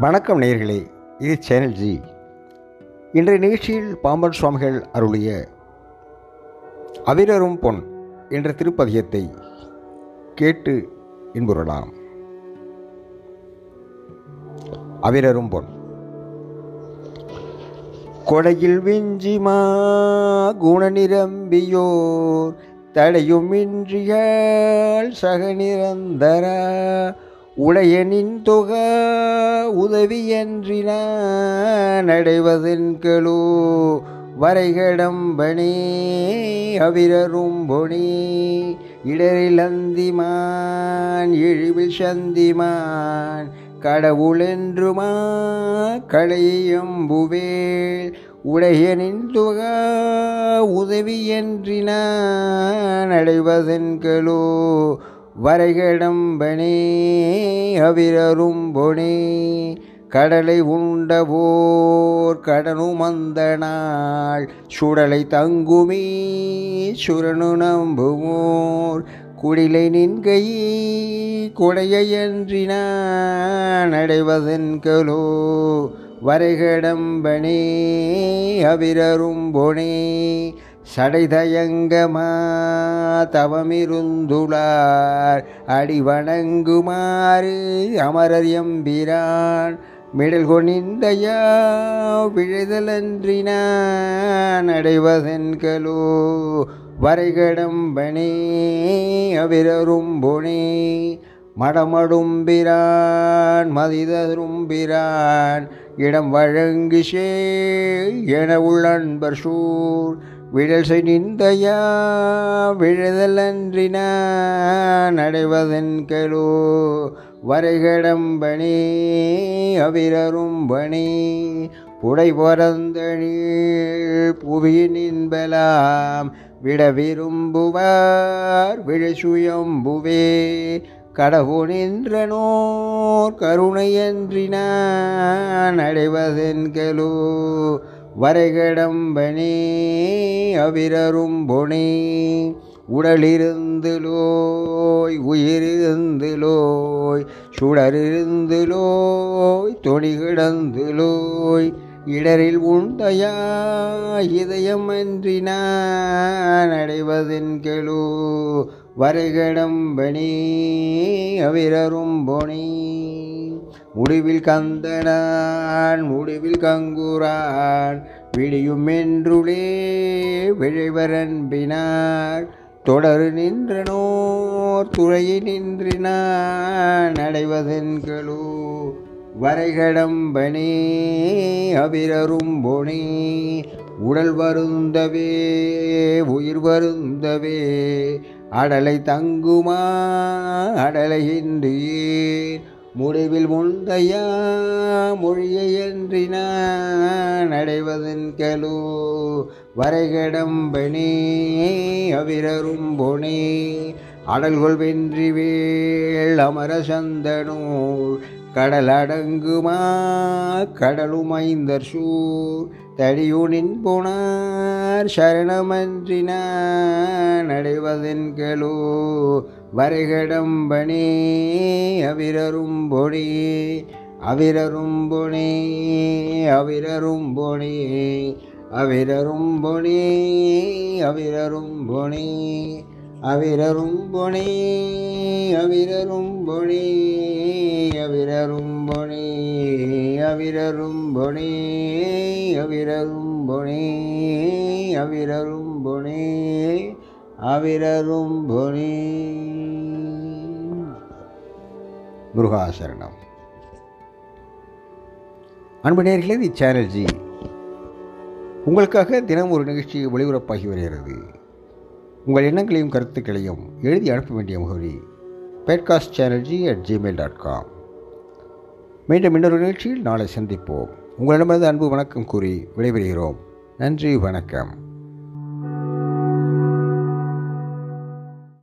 வணக்கம் நேயர்களே இது சேனல் ஜி. இன்றைய நிகழ்ச்சியில் பாம்பன் சுவாமிகள் அருளிய அவிரரும் பொன் என்ற திருப்பதியத்தை கேட்டு இன்புறலாம். அவிரரும் பொன். கொடையில் விஞ்சிமா குணநிரம்பியோர் தடையுமின்றியால் சக நிரந்தரா உடையனின் தொக உதவியன்றினான் அடைவதென்களோ வரைகடம்பனே அவிரரும் பொனே இடரில் அந்திமான் இழிவில் சந்திமான். கடவுளென்றுமா களையம்புவேல் உடையனின் துக உதவியன்றினான் அடைவதென்களோ வரைகடம்பனே அவிரரும் பொனே கடலை உண்டவோர் கடனும் அந்த நாள் சுடலை தங்குமே சுரனு நம்புவோர் குடிலை நின்கை கொடையன்றினான் அடைவதென்களோ வரைகடம்பனே அவிரரும் பொனே சடைதயங்கமா தவமிருந்துளார். அடிவணங்குமாறு அமரர் எம்பிரான். மிடல் கொனிந்தையா விழுதலன்றினான். அடைவதென்களோ வரைகடம்பனே அவிரரும்புனே மடமடும்பிரான் மதிதரும்பிரான். இடம் வழங்கு சே என உள்ளன்பர் சூர். விழல்சை நிந்தையா விழுதலன்றினா நடைவதன் கெழு. வரைகடம்பணி அவிரரும்பணி புடை பறந்தழில் புவியின் இன்பலாம் விட விரும்புவார் விழசுயம்புவே கடவுனின்றனோர் கருணையன்றினான் அடைவதென்கலோ வரைகடம்பனே அவிரரும் பொனே. உடலிருந்துலோய் உயிரிருந்துலோய் சுடரிருந்துலோய் தொடி கிடந்துலோய் இடரில் உண்டையா இதயம் அன்றினான் அடைவதென்களோ வரைகடம்பனே அவிரரும் பொனே. முடிவில் கந்தனான் முடிவில் கங்குரான் விடியும் என்றுளே விழைவரன்பினார் தொடரு நின்றனோ துறையை நின்றினான் அடைவதென்களோ வரைகடம்பனே அவிரரும் பொனே உடல் வருந்தவே உயிர் வருந்தவே அடலை தங்குமா அடலை இன்று ஏன் முடிவில் உண்டையா மொழியன்றி நான் அடைவதன் கலோ. வரைகடம்பனே அவிரரும் பொனே அடல்கொள் வென்றி வேள் அமர சந்தனூர் கடல் அடங்குமா கடலும் ஐந்தர் சூர் தடியுனின் போனார் சரணமன்றினான் அடைவதென்களோ வரைகடம்பனே அவிரரும் பொடி அவிரரும் பொனே அவிரரும் பொனே அவிரரும் பொனே அவிரரும் பொனே. அவிரரும் பொனே அவிரரும் பொனே அவிரரும் பொனே அவிரரும் பொனே அவிரரும் பொனே அவிரரும் பொனே அவிரரும் பொனே முருகாசரணம் அன்பு நேர்களே இச்சேனல் ஜி உங்களுக்காக தினம் ஒரு நிகழ்ச்சி ஒளிபரப்பாகி வருகிறது. உங்கள் எண்ணங்களையும் கருத்துக்களையும் எழுதி அனுப்ப வேண்டிய முகவரி podcast synergy at Gmail dot com மீண்டும் இன்னொரு நிகழ்ச்சியில் நாளை சந்திப்போம். உங்களிடமிருந்து அன்பு வணக்கம் கூறி விடைபெறுகிறோம். நன்றி வணக்கம்.